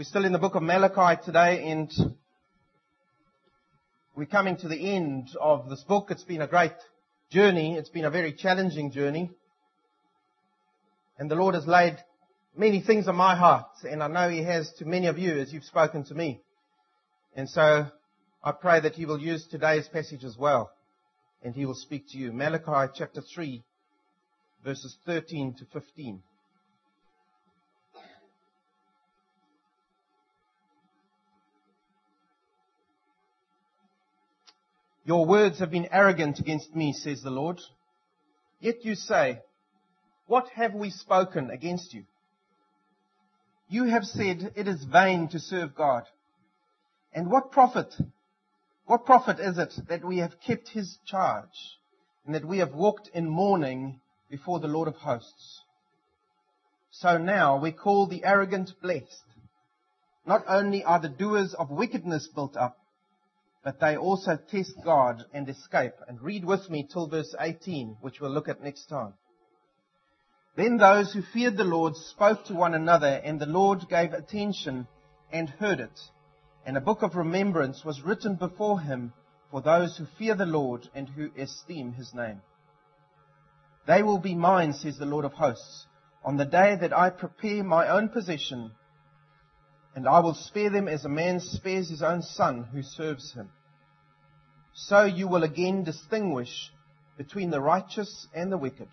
We're still in the book of Malachi today and we're coming to the end of this book. It's been a great journey. It's been a very challenging journey. And the Lord has laid many things on my heart and I know He has to many of you as you've spoken to me. And so I pray that He will use today's passage as well and He will speak to you. Malachi chapter 3 verses 13 to 15. Your words have been arrogant against me, says the Lord. Yet you say, What have we spoken against you? You have said it is vain to serve God. And what profit? What profit is it that we have kept his charge and that we have walked in mourning before the Lord of hosts? So now we call the arrogant blessed. Not only are the doers of wickedness built up, but they also test God and escape. And read with me till verse 18, which we'll look at next time. Then those who feared the Lord spoke to one another, and the Lord gave attention and heard it. And a book of remembrance was written before him for those who fear the Lord and who esteem his name. They will be mine, says the Lord of hosts, on the day that I prepare my own possession and I will spare them as a man spares his own son who serves him. So you will again distinguish between the righteous and the wicked,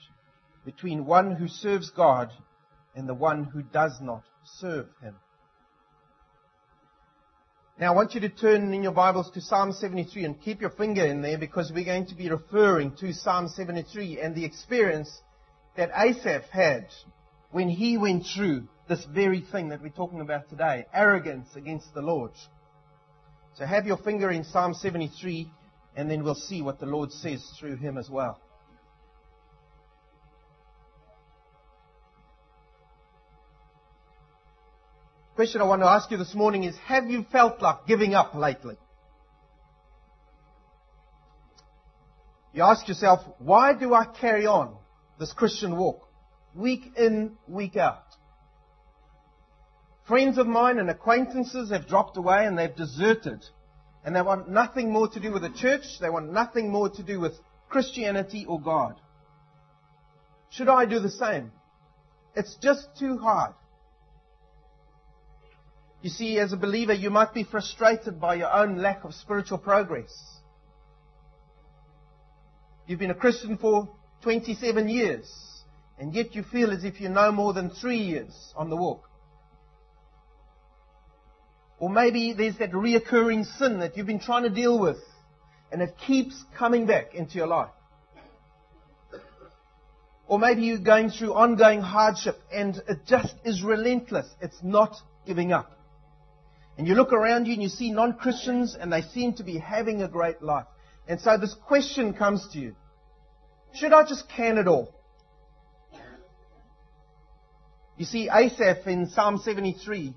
between one who serves God and the one who does not serve him. Now I want you to turn in your Bibles to Psalm 73 and keep your finger in there because we're going to be referring to Psalm 73 and the experience that Asaph had when he went through this very thing that we're talking about today arrogance against the Lord. So have your finger in Psalm 73, and then we'll see what the Lord says through him as well. question I want to ask you this morning is Have you felt like giving up lately? You ask yourself, why do I carry on this Christian walk? Week in, week out. Friends of mine and acquaintances have dropped away and they've deserted. And they want nothing more to do with the church. They want nothing more to do with Christianity or God. Should I do the same? It's just too hard. You see, as a believer, you might be frustrated by your own lack of spiritual progress. You've been a Christian for 27 years, and yet you feel as if you're no more than three years on the walk. Or maybe there's that reoccurring sin that you've been trying to deal with and it keeps coming back into your life. Or maybe you're going through ongoing hardship and it just is relentless. It's not giving up. And you look around you and you see non-Christians and they seem to be having a great life. And so this question comes to you. Should I just can it all? You see, Asaph in Psalm 73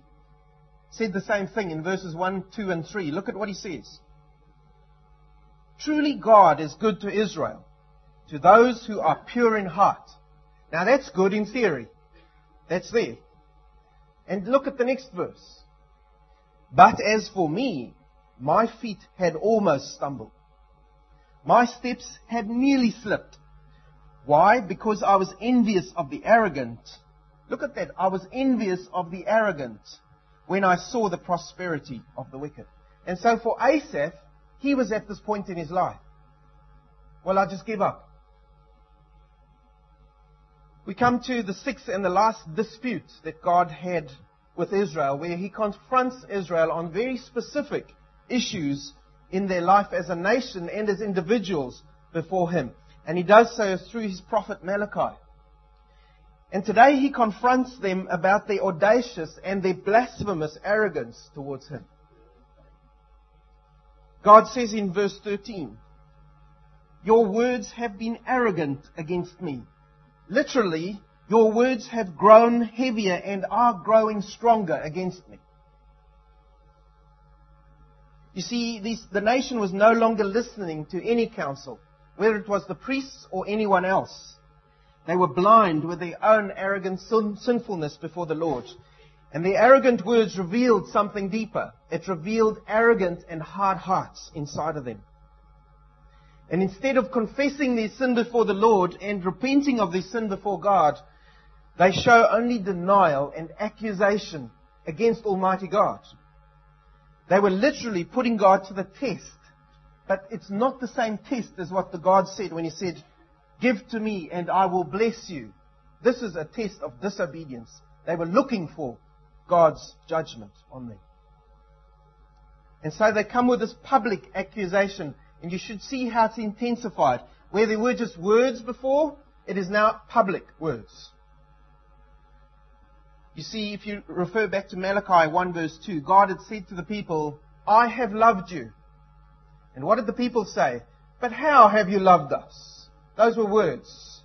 said the same thing in verses 1, 2, and 3. Look at what he says. Truly God is good to Israel, to those who are pure in heart. Now that's good in theory. That's there. And look at the next verse. But as for me, my feet had almost stumbled. My steps had nearly slipped. Why? Because I was envious of the arrogant. Look at that. I was envious of the arrogant when I saw the prosperity of the wicked. And so for Asaph, he was at this point in his life. Well, I just give up. We come to the sixth and the last dispute that God had with Israel, where he confronts Israel on very specific issues in their life as a nation and as individuals before him. And he does so through his prophet Malachi. And today he confronts them about their audacious and their blasphemous arrogance towards him. God says in verse 13, Your words have been arrogant against me. Literally, your words have grown heavier and are growing stronger against me. You see, these, the nation was no longer listening to any counsel, whether it was the priests or anyone else. They were blind with their own arrogant sin- sinfulness before the Lord. And the arrogant words revealed something deeper. It revealed arrogant and hard hearts inside of them. And instead of confessing their sin before the Lord and repenting of their sin before God, they show only denial and accusation against Almighty God. They were literally putting God to the test. But it's not the same test as what the God said when He said, Give to me and I will bless you. This is a test of disobedience. They were looking for God's judgment on them. And so they come with this public accusation, and you should see how it's intensified. Where there were just words before, it is now public words. You see, if you refer back to Malachi 1 verse 2, God had said to the people, I have loved you. And what did the people say? But how have you loved us? Those were words.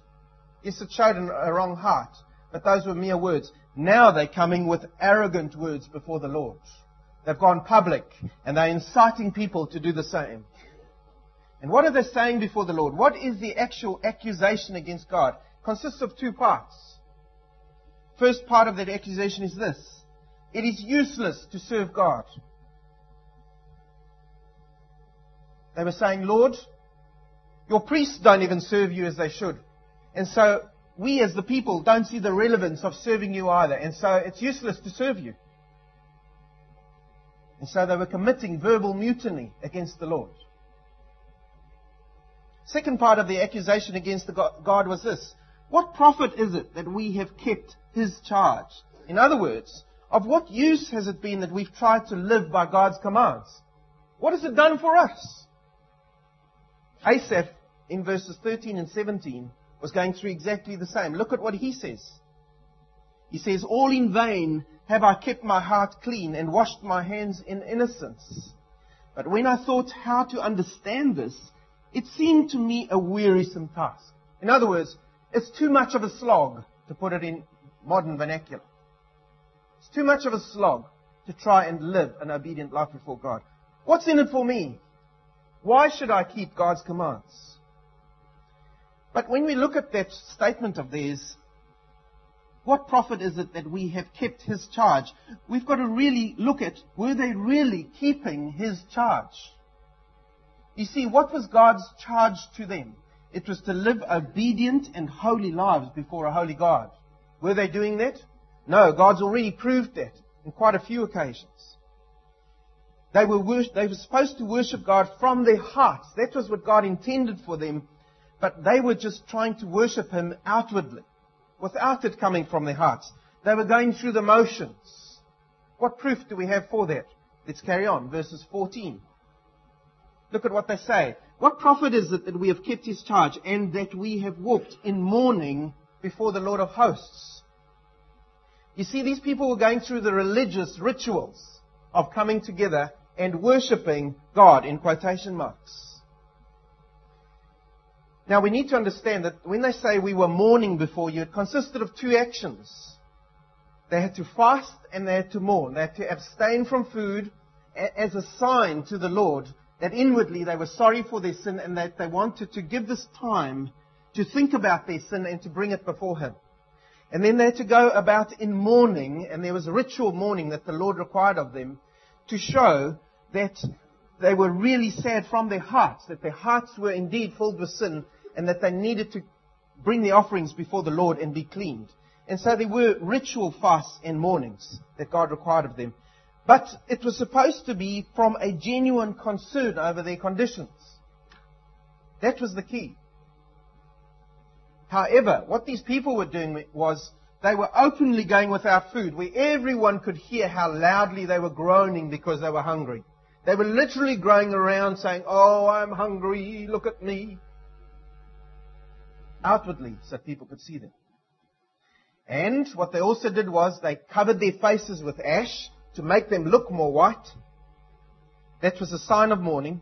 Yes, it showed a wrong heart, but those were mere words. Now they're coming with arrogant words before the Lord. They've gone public and they're inciting people to do the same. And what are they saying before the Lord? What is the actual accusation against God? It consists of two parts. First part of that accusation is this. It is useless to serve God. They were saying, Lord, your priests don't even serve you as they should. And so we as the people don't see the relevance of serving you either. And so it's useless to serve you. And so they were committing verbal mutiny against the Lord. Second part of the accusation against the God was this. What profit is it that we have kept his charge? In other words, of what use has it been that we've tried to live by God's commands? What has it done for us? Asaph, in verses 13 and 17, was going through exactly the same. Look at what he says. He says, All in vain have I kept my heart clean and washed my hands in innocence. But when I thought how to understand this, it seemed to me a wearisome task. In other words, it's too much of a slog, to put it in modern vernacular. It's too much of a slog to try and live an obedient life before God. What's in it for me? Why should I keep God's commands? But when we look at that statement of theirs, what profit is it that we have kept his charge? We've got to really look at, were they really keeping his charge? You see, what was God's charge to them? It was to live obedient and holy lives before a holy God. Were they doing that? No, God's already proved that in quite a few occasions. They were, they were supposed to worship God from their hearts. That was what God intended for them but they were just trying to worship him outwardly, without it coming from their hearts. They were going through the motions. What proof do we have for that? Let's carry on. Verses 14. Look at what they say. What profit is it that we have kept his charge and that we have walked in mourning before the Lord of hosts? You see, these people were going through the religious rituals of coming together and worshipping God in quotation marks. Now we need to understand that when they say we were mourning before you, it consisted of two actions. They had to fast and they had to mourn. They had to abstain from food as a sign to the Lord that inwardly they were sorry for their sin and that they wanted to give this time to think about their sin and to bring it before Him. And then they had to go about in mourning, and there was a ritual mourning that the Lord required of them to show that they were really sad from their hearts, that their hearts were indeed filled with sin, and that they needed to bring the offerings before the Lord and be cleaned. And so there were ritual fasts and mournings that God required of them. But it was supposed to be from a genuine concern over their conditions. That was the key. However, what these people were doing was they were openly going without food, where everyone could hear how loudly they were groaning because they were hungry. They were literally going around saying, Oh, I'm hungry, look at me outwardly so people could see them. And what they also did was they covered their faces with ash to make them look more white. That was a sign of mourning.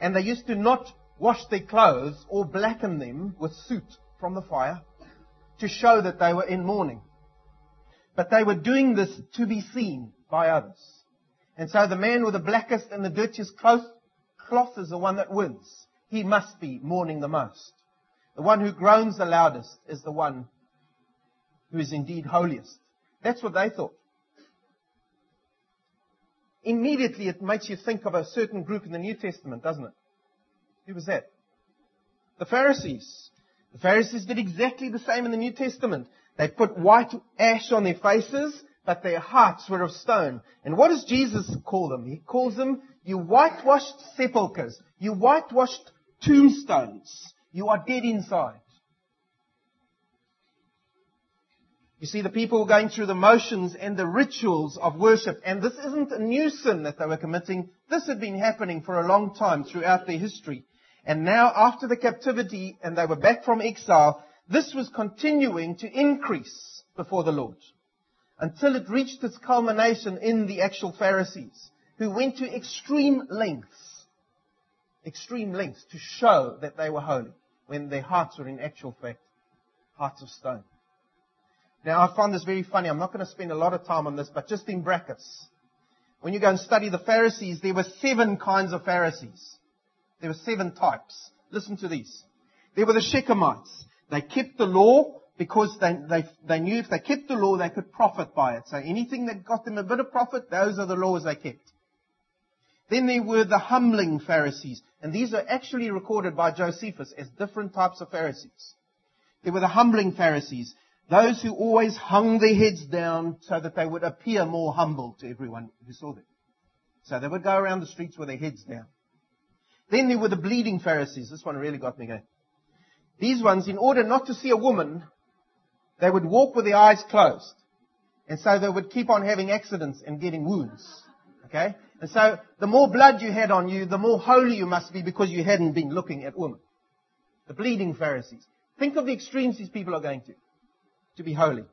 And they used to not wash their clothes or blacken them with soot from the fire to show that they were in mourning. But they were doing this to be seen by others. And so the man with the blackest and the dirtiest cloth is the one that wins. He must be mourning the most. The one who groans the loudest is the one who is indeed holiest. That's what they thought. immediately it makes you think of a certain group in the New Testament, doesn't it? Who was that? The Pharisees. The Pharisees did exactly the same in the New Testament. They put white ash on their faces, but their hearts were of stone. And what does Jesus call them? He calls them, you whitewashed sepulchres. You whitewashed tombstones. You are dead inside. You see, the people were going through the motions and the rituals of worship, and this isn't a new sin that they were committing. This had been happening for a long time throughout their history. And now, after the captivity and they were back from exile, this was continuing to increase before the Lord until it reached its culmination in the actual Pharisees, who went to extreme lengths, extreme lengths to show that they were holy when their hearts were in actual fact hearts of stone. Now, I find this very funny. I'm not going to spend a lot of time on this, but just in brackets. When you go and study the Pharisees, there were seven kinds of Pharisees. There were seven types. Listen to these. There were the Shechemites. They kept the law because they, they, they knew if they kept the law, they could profit by it. So anything that got them a bit of profit, those are the laws they kept. Then there were the humbling Pharisees. And these are actually recorded by Josephus as different types of Pharisees. There were the humbling Pharisees. Those who always hung their heads down so that they would appear more humble to everyone who saw them. So they would go around the streets with their heads down. Then there were the bleeding Pharisees. This one really got me going. These ones, in order not to see a woman, they would walk with their eyes closed. And so they would keep on having accidents and getting wounds. Okay? And so the more blood you had on you, the more holy you must be because you hadn't been looking at women. The bleeding Pharisees. Think of the extremes these people are going to to be holy.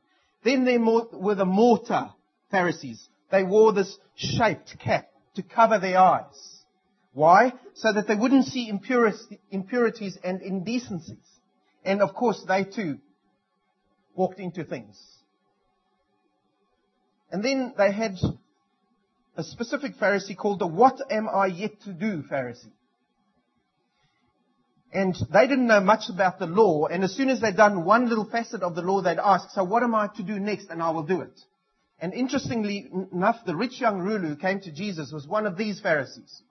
Then there were the mortar Pharisees. They wore this shaped cap to cover their eyes. Why? So that they wouldn't see impurities and indecencies. And of course, they too walked into things. And then they had a specific Pharisee called the What Am I Yet to Do Pharisee. And they didn't know much about the law, and as soon as they'd done one little facet of the law, they'd ask, so what am I to do next? And I will do it. And interestingly enough, the rich young ruler who came to Jesus was one of these Pharisees.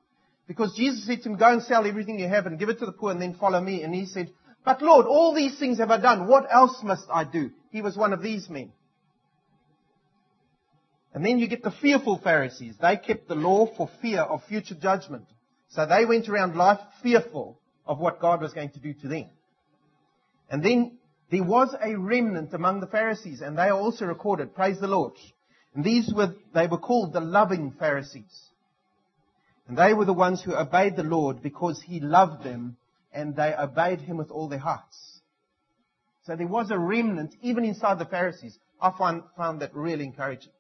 Because Jesus said to him, go and sell everything you have and give it to the poor and then follow me. And he said, but Lord, all these things have I done. What else must I do? He was one of these men. And then you get the fearful Pharisees. They kept the law for fear of future judgment. So they went around life fearful of what God was going to do to them. And then there was a remnant among the Pharisees, and they are also recorded. Praise the Lord. And these were, they were called the loving Pharisees. And they were the ones who obeyed the Lord because He loved them and they obeyed Him with all their hearts. So there was a remnant even inside the Pharisees. I find, found that really encouraging.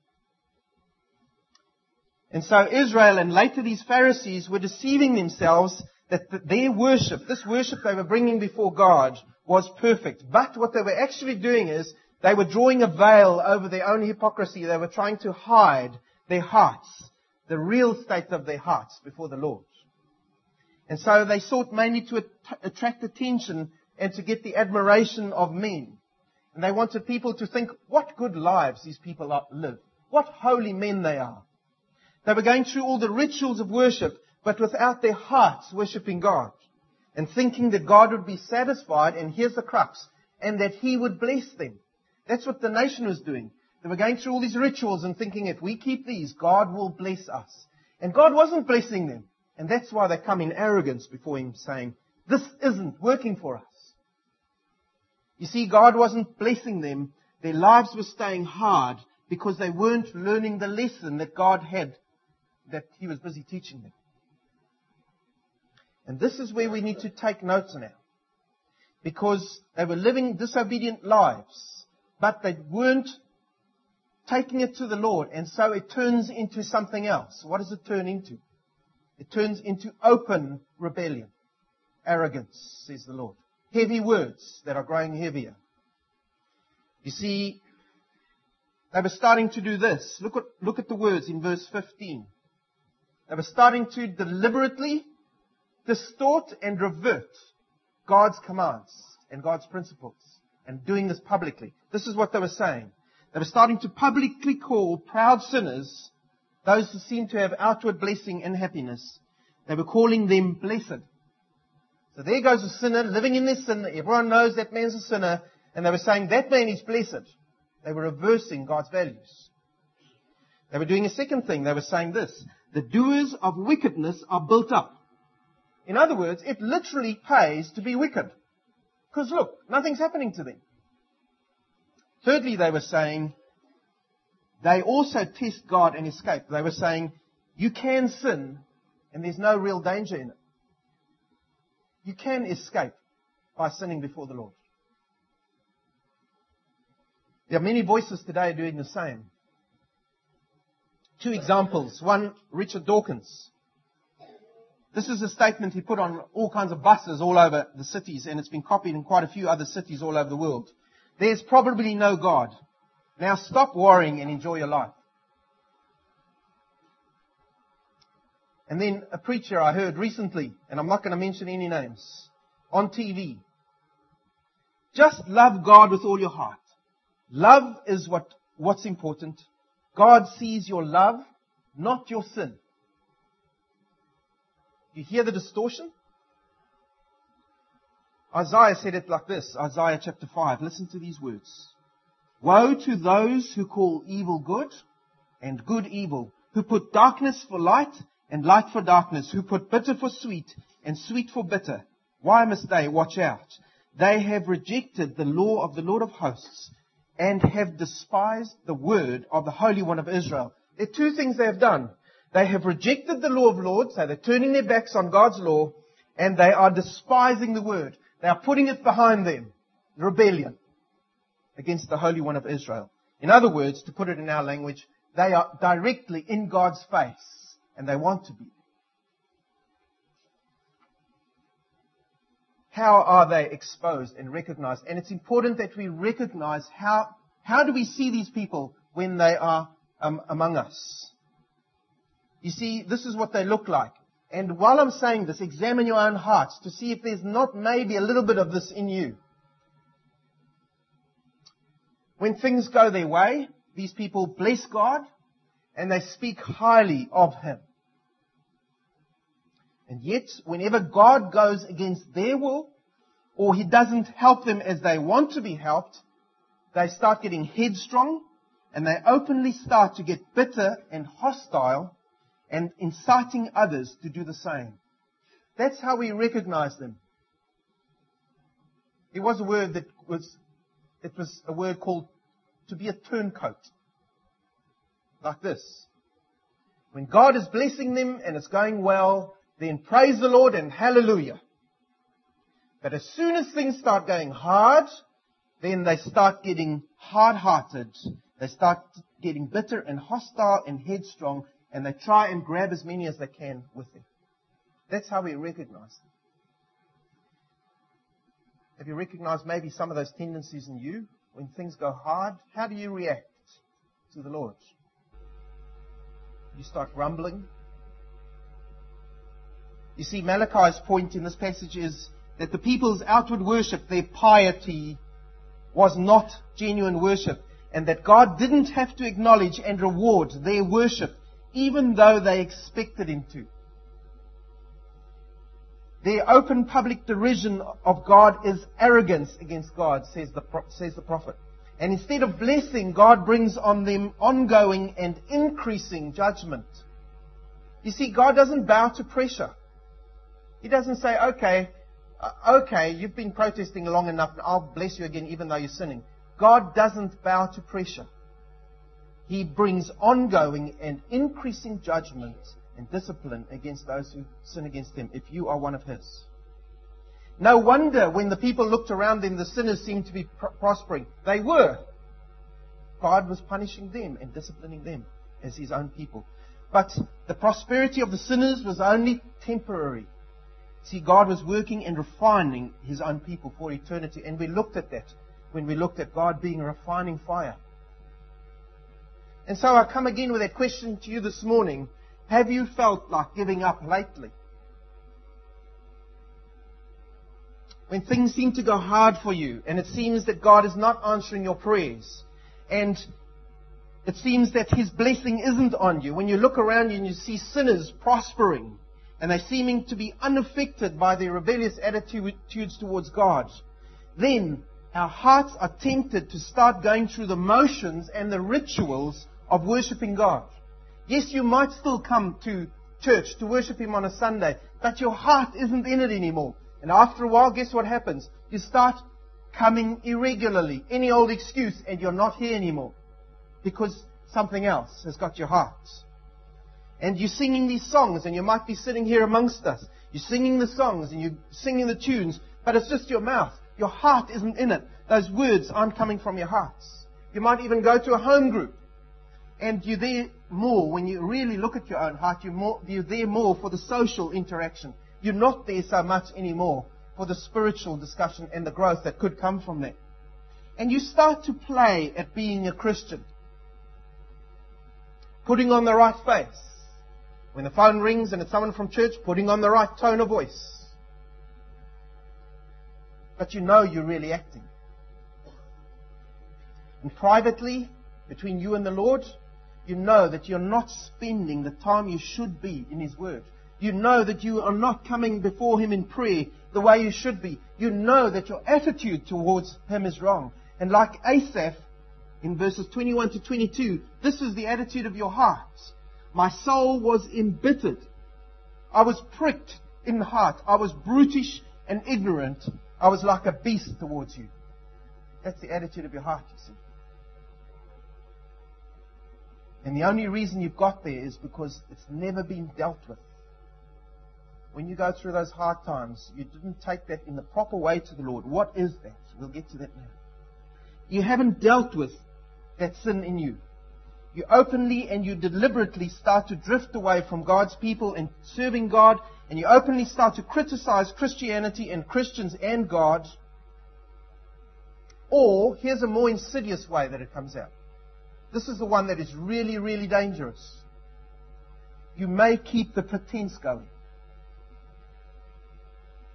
And so Israel and later these Pharisees were deceiving themselves that their worship, this worship they were bringing before God, was perfect. But what they were actually doing is they were drawing a veil over their own hypocrisy. They were trying to hide their hearts, the real state of their hearts before the Lord. And so they sought mainly to attract attention and to get the admiration of men. And they wanted people to think what good lives these people live, what holy men they are. They were going through all the rituals of worship, but without their hearts worshipping God and thinking that God would be satisfied, and here's the crux, and that He would bless them. That's what the nation was doing. They were going through all these rituals and thinking if we keep these, God will bless us. And God wasn't blessing them. And that's why they come in arrogance before Him saying, this isn't working for us. You see, God wasn't blessing them. Their lives were staying hard because they weren't learning the lesson that God had, that He was busy teaching them. And this is where we need to take notes now. Because they were living disobedient lives, but they weren't taking it to the Lord, and so it turns into something else. What does it turn into? It turns into open rebellion. Arrogance, says the Lord. Heavy words that are growing heavier. You see, they were starting to do this. Look at, look at the words in verse 15. They were starting to deliberately distort and revert God's commands and God's principles and doing this publicly. This is what they were saying. They were starting to publicly call proud sinners those who seem to have outward blessing and happiness, they were calling them blessed. So there goes a sinner living in their sin. Everyone knows that man's a sinner. And they were saying that man is blessed. They were reversing God's values. They were doing a second thing. They were saying this. The doers of wickedness are built up. In other words, it literally pays to be wicked. Because look, nothing's happening to them. Thirdly, they were saying, they also test God and escape. They were saying, you can sin and there's no real danger in it. You can escape by sinning before the Lord. There are many voices today doing the same. Two examples. One, Richard Dawkins. This is a statement he put on all kinds of buses all over the cities, and it's been copied in quite a few other cities all over the world. There's probably no God. Now stop worrying and enjoy your life. And then a preacher I heard recently, and I'm not going to mention any names, on TV. Just love God with all your heart. Love is what, what's important. God sees your love, not your sin. You hear the distortion? Isaiah said it like this, Isaiah chapter 5. Listen to these words. Woe to those who call evil good and good evil, who put darkness for light and light for darkness, who put bitter for sweet and sweet for bitter. Why must they watch out? They have rejected the law of the Lord of hosts and have despised the word of the Holy One of Israel. There are two things they have done. They have rejected the law of Lord, so they're turning their backs on God's law, and they are despising the word. They are putting it behind them. Rebellion against the Holy One of Israel. In other words, to put it in our language, they are directly in God's face, and they want to be. How are they exposed and recognized? And it's important that we recognize how, how do we see these people when they are um, among us? You see, this is what they look like. And while I'm saying this, examine your own hearts to see if there's not maybe a little bit of this in you. When things go their way, these people bless God and they speak highly of Him. And yet, whenever God goes against their will, or He doesn't help them as they want to be helped, they start getting headstrong, and they openly start to get bitter and hostile, and inciting others to do the same. That's how we recognize them. There was a word that was, it was a word called to be a turncoat. Like this. When God is blessing them and it's going well, then praise the Lord and hallelujah. But as soon as things start going hard, then they start getting hard-hearted. They start getting bitter and hostile and headstrong, and they try and grab as many as they can with them. That's how we recognize them. Have you recognized maybe some of those tendencies in you when things go hard? How do you react to the Lord? You start grumbling, you see, Malachi's point in this passage is that the people's outward worship, their piety, was not genuine worship, and that God didn't have to acknowledge and reward their worship, even though they expected Him to. Their open public derision of God is arrogance against God, says the, says the prophet. And instead of blessing, God brings on them ongoing and increasing judgment. You see, God doesn't bow to pressure. He doesn't say, okay, uh, okay, you've been protesting long enough, I'll bless you again even though you're sinning. God doesn't bow to pressure. He brings ongoing and increasing judgment and discipline against those who sin against Him if you are one of His. No wonder when the people looked around them, the sinners seemed to be pr- prospering. They were. God was punishing them and disciplining them as His own people. But the prosperity of the sinners was only temporary. See, God was working and refining His own people for eternity. And we looked at that when we looked at God being a refining fire. And so I come again with that question to you this morning. Have you felt like giving up lately? When things seem to go hard for you and it seems that God is not answering your prayers and it seems that His blessing isn't on you. When you look around you and you see sinners prospering, and they're seeming to be unaffected by their rebellious attitudes towards God, then our hearts are tempted to start going through the motions and the rituals of worshipping God. Yes, you might still come to church to worship Him on a Sunday, but your heart isn't in it anymore. And after a while, guess what happens? You start coming irregularly, any old excuse, and you're not here anymore. Because something else has got your heart. And you're singing these songs, and you might be sitting here amongst us. You're singing the songs, and you're singing the tunes, but it's just your mouth. Your heart isn't in it. Those words aren't coming from your hearts. You might even go to a home group, and you're there more, when you really look at your own heart, you're, more, you're there more for the social interaction. You're not there so much anymore for the spiritual discussion and the growth that could come from that. And you start to play at being a Christian. Putting on the right face. When the phone rings and it's someone from church, putting on the right tone of voice. But you know you're really acting. And privately, between you and the Lord, you know that you're not spending the time you should be in His Word. You know that you are not coming before Him in prayer the way you should be. You know that your attitude towards Him is wrong. And like Asaph, in verses 21 to 22, this is the attitude of your heart. My soul was embittered. I was pricked in heart. I was brutish and ignorant. I was like a beast towards you. That's the attitude of your heart, you see. And the only reason you've got there is because it's never been dealt with. When you go through those hard times, you didn't take that in the proper way to the Lord. What is that? We'll get to that now. You haven't dealt with that sin in you. You openly and you deliberately start to drift away from God's people and serving God, and you openly start to criticize Christianity and Christians and God. Or, here's a more insidious way that it comes out. This is the one that is really, really dangerous. You may keep the pretense going.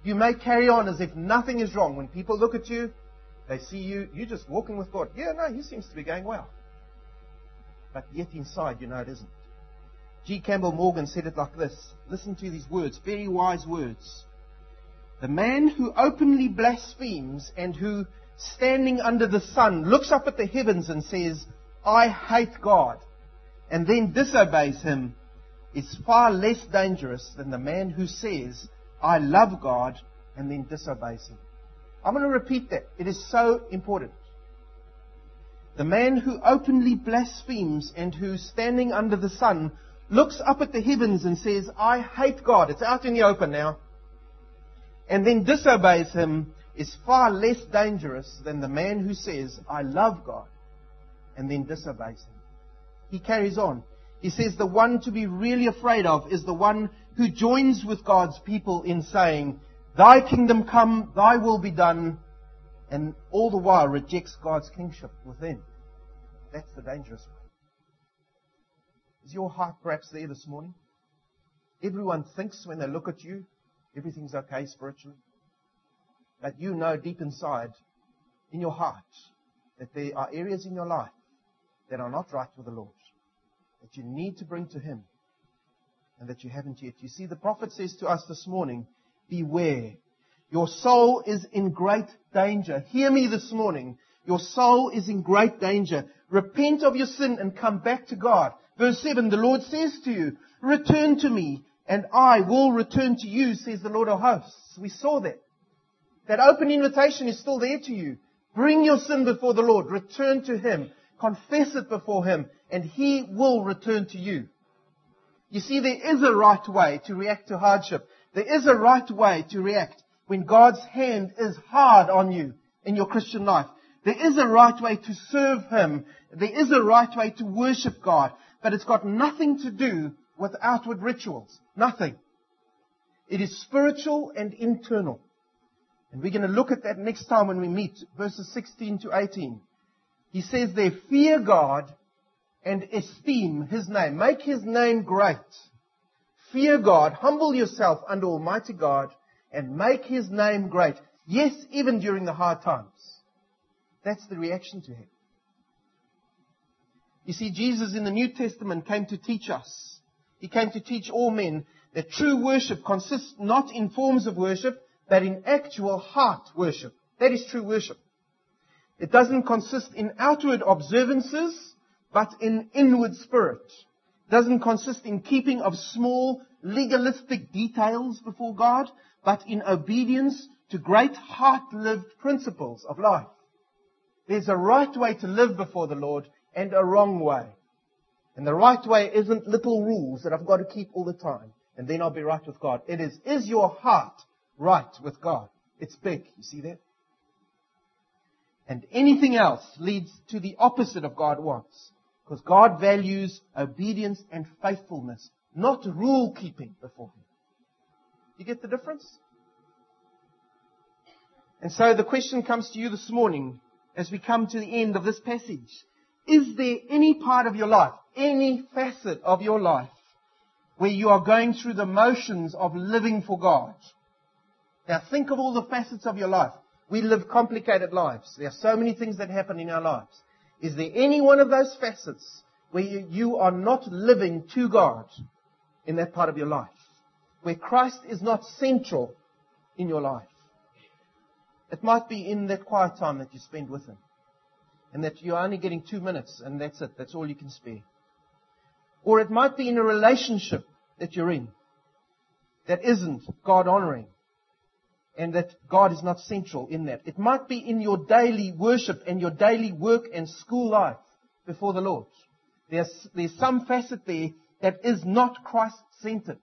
You may carry on as if nothing is wrong. When people look at you, they see you, you're just walking with God. Yeah, no, he seems to be going well. But yet inside, you know it isn't. G. Campbell Morgan said it like this. Listen to these words, very wise words. The man who openly blasphemes and who, standing under the sun, looks up at the heavens and says, I hate God, and then disobeys Him, is far less dangerous than the man who says, I love God, and then disobeys Him. I'm going to repeat that. It is so important. The man who openly blasphemes and who, standing under the sun, looks up at the heavens and says, I hate God. It's out in the open now. And then disobeys Him is far less dangerous than the man who says, I love God and then disobeys him. He carries on. He says the one to be really afraid of is the one who joins with God's people in saying, Thy kingdom come, thy will be done, and all the while rejects God's kingship within. That's the dangerous one. Is your heart perhaps there this morning? Everyone thinks when they look at you, everything's okay spiritually. But you know deep inside, in your heart, that there are areas in your life that are not right with the Lord, that you need to bring to Him, and that you haven't yet. You see, the prophet says to us this morning, beware. Your soul is in great danger. Hear me this morning. Your soul is in great danger. Repent of your sin and come back to God. Verse 7, the Lord says to you, return to me and I will return to you, says the Lord of hosts. We saw that. That open invitation is still there to you. Bring your sin before the Lord. Return to Him. Confess it before Him, and He will return to you. You see, there is a right way to react to hardship. There is a right way to react when God's hand is hard on you in your Christian life. There is a right way to serve Him. There is a right way to worship God. But it's got nothing to do with outward rituals. Nothing. It is spiritual and internal. And we're going to look at that next time when we meet, verses 16 to 18. He says they fear God and esteem His name. Make His name great. Fear God, humble yourself under Almighty God, and make His name great. Yes, even during the hard times. That's the reaction to Him. You see, Jesus in the New Testament came to teach us. He came to teach all men that true worship consists not in forms of worship, but in actual heart worship. That is true worship. It doesn't consist in outward observances, but in inward spirit. It doesn't consist in keeping of small legalistic details before God, but in obedience to great heart-lived principles of life. There's a right way to live before the Lord and a wrong way. And the right way isn't little rules that I've got to keep all the time and then I'll be right with God. It is, is your heart right with God? It's big. You see that? And anything else leads to the opposite of God wants. Because God values obedience and faithfulness, not rule keeping before Him. You get the difference? And so the question comes to you this morning as we come to the end of this passage. Is there any part of your life, any facet of your life, where you are going through the motions of living for God? Now think of all the facets of your life. We live complicated lives. There are so many things that happen in our lives. Is there any one of those facets where you are not living to God in that part of your life? Where Christ is not central in your life? It might be in that quiet time that you spend with Him. And that you're only getting two minutes and that's it. That's all you can spare. Or it might be in a relationship that you're in that isn't God honoring and that God is not central in that. It might be in your daily worship and your daily work and school life before the Lord. There's, there's some facet there that is not Christ centered.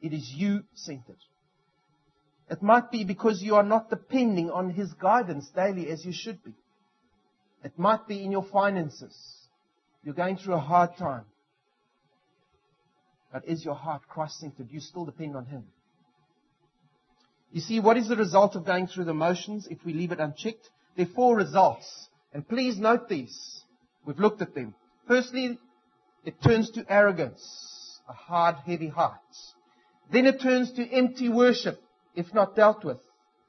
It is you centered. It might be because you are not depending on His guidance daily as you should be. It might be in your finances. You're going through a hard time. But is your heart Christ centered? You still depend on Him. You see, what is the result of going through the motions if we leave it unchecked? There are four results. And please note these. We've looked at them. Firstly, it turns to arrogance, a hard, heavy heart. Then it turns to empty worship, if not dealt with.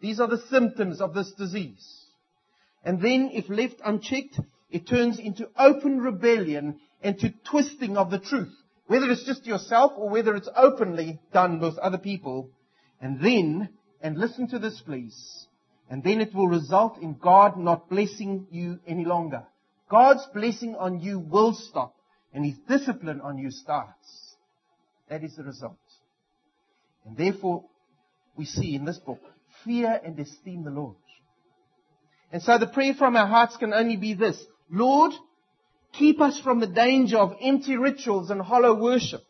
These are the symptoms of this disease. And then, if left unchecked, it turns into open rebellion and to twisting of the truth. Whether it's just yourself or whether it's openly done with other people. And then and listen to this, please. And then it will result in God not blessing you any longer. God's blessing on you will stop, and His discipline on you starts. That is the result. And therefore, we see in this book, fear and esteem the Lord. And so the prayer from our hearts can only be this. Lord, keep us from the danger of empty rituals and hollow worship,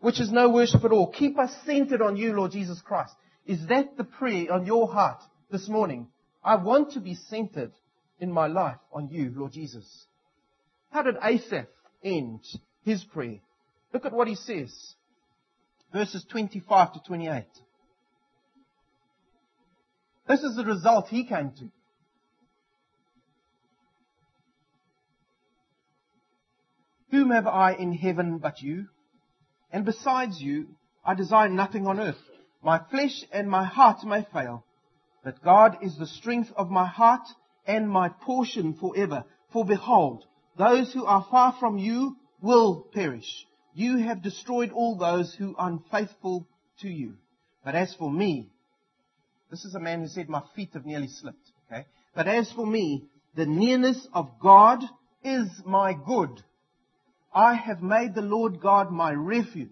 which is no worship at all. Keep us centered on you, Lord Jesus Christ. Is that the prayer on your heart this morning? I want to be centered in my life on you, Lord Jesus. How did Asaph end his prayer? Look at what he says. Verses 25 to 28. This is the result he came to. Whom have I in heaven but you? And besides you, I desire nothing on earth. My flesh and my heart may fail, but God is the strength of my heart and my portion forever. For behold, those who are far from you will perish. You have destroyed all those who are unfaithful to you. But as for me, this is a man who said, my feet have nearly slipped. Okay? But as for me, the nearness of God is my good. I have made the Lord God my refuge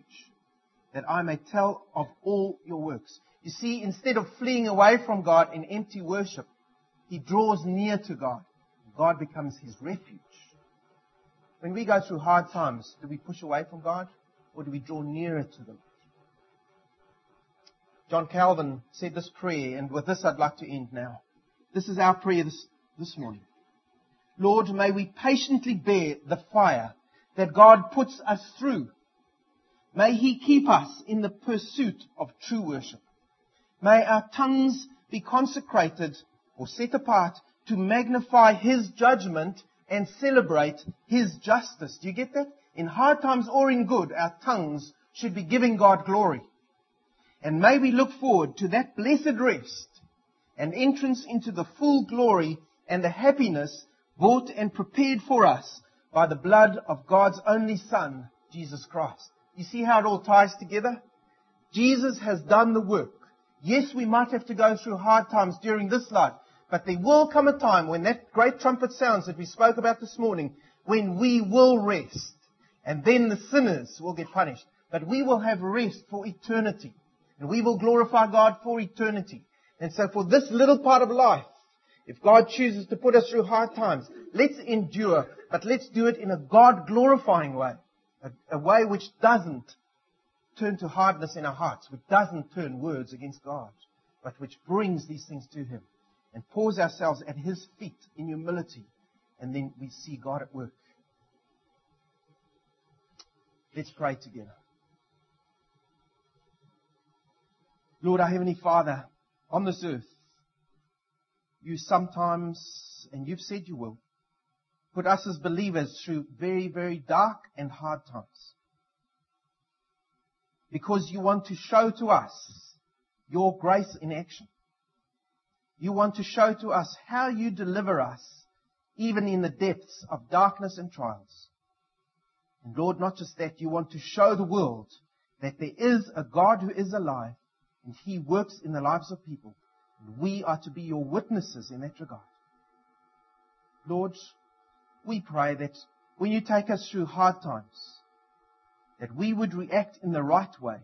that I may tell of all your works. You see, instead of fleeing away from God in empty worship, he draws near to God. God becomes his refuge. When we go through hard times, do we push away from God or do we draw nearer to the Lord? John Calvin said this prayer, and with this I'd like to end now. This is our prayer this, this morning. Lord, may we patiently bear the fire that God puts us through May He keep us in the pursuit of true worship. May our tongues be consecrated or set apart to magnify His judgment and celebrate His justice. Do you get that? In hard times or in good, our tongues should be giving God glory. And may we look forward to that blessed rest and entrance into the full glory and the happiness bought and prepared for us by the blood of God's only Son, Jesus Christ. You see how it all ties together? Jesus has done the work. Yes, we might have to go through hard times during this life, but there will come a time when that great trumpet sounds that we spoke about this morning, when we will rest. And then the sinners will get punished. But we will have rest for eternity. And we will glorify God for eternity. And so for this little part of life, if God chooses to put us through hard times, let's endure, but let's do it in a God glorifying way. A, a, way which doesn't turn to hardness in our hearts, which doesn't turn words against God, but which brings these things to Him and pours ourselves at His feet in humility. And then we see God at work. Let's pray together. Lord, our Heavenly Father, on this earth, you sometimes, and you've said you will, put us as believers through very, very dark and hard times. Because you want to show to us your grace in action. You want to show to us how you deliver us even in the depths of darkness and trials. And Lord, not just that, you want to show the world that there is a God who is alive and He works in the lives of people. And we are to be your witnesses in that regard. Lord, we pray that when you take us through hard times, that we would react in the right way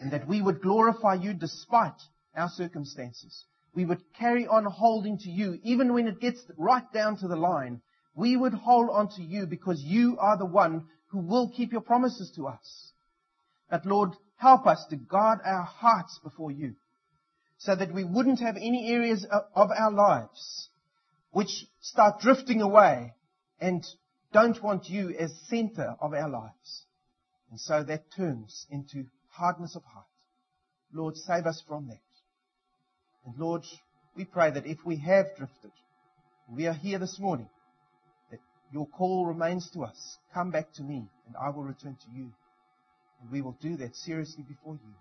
and that we would glorify you despite our circumstances. We would carry on holding to you even when it gets right down to the line we would hold on to you because you are the one who will keep your promises to us. But Lord, help us to guard our hearts before you so that we wouldn't have any areas of our lives which start drifting away and don't want you as center of our lives. And so that turns into hardness of heart. Lord, save us from that. And Lord, we pray that if we have drifted, we are here this morning, that your call remains to us. Come back to me and I will return to you. And we will do that seriously before you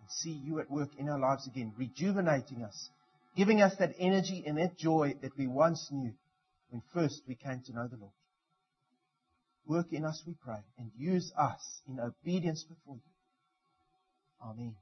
and see you at work in our lives again, rejuvenating us, giving us that energy and that joy that we once knew when first we came to know the Lord. Work in us, we pray, and use us in obedience before you. Amen.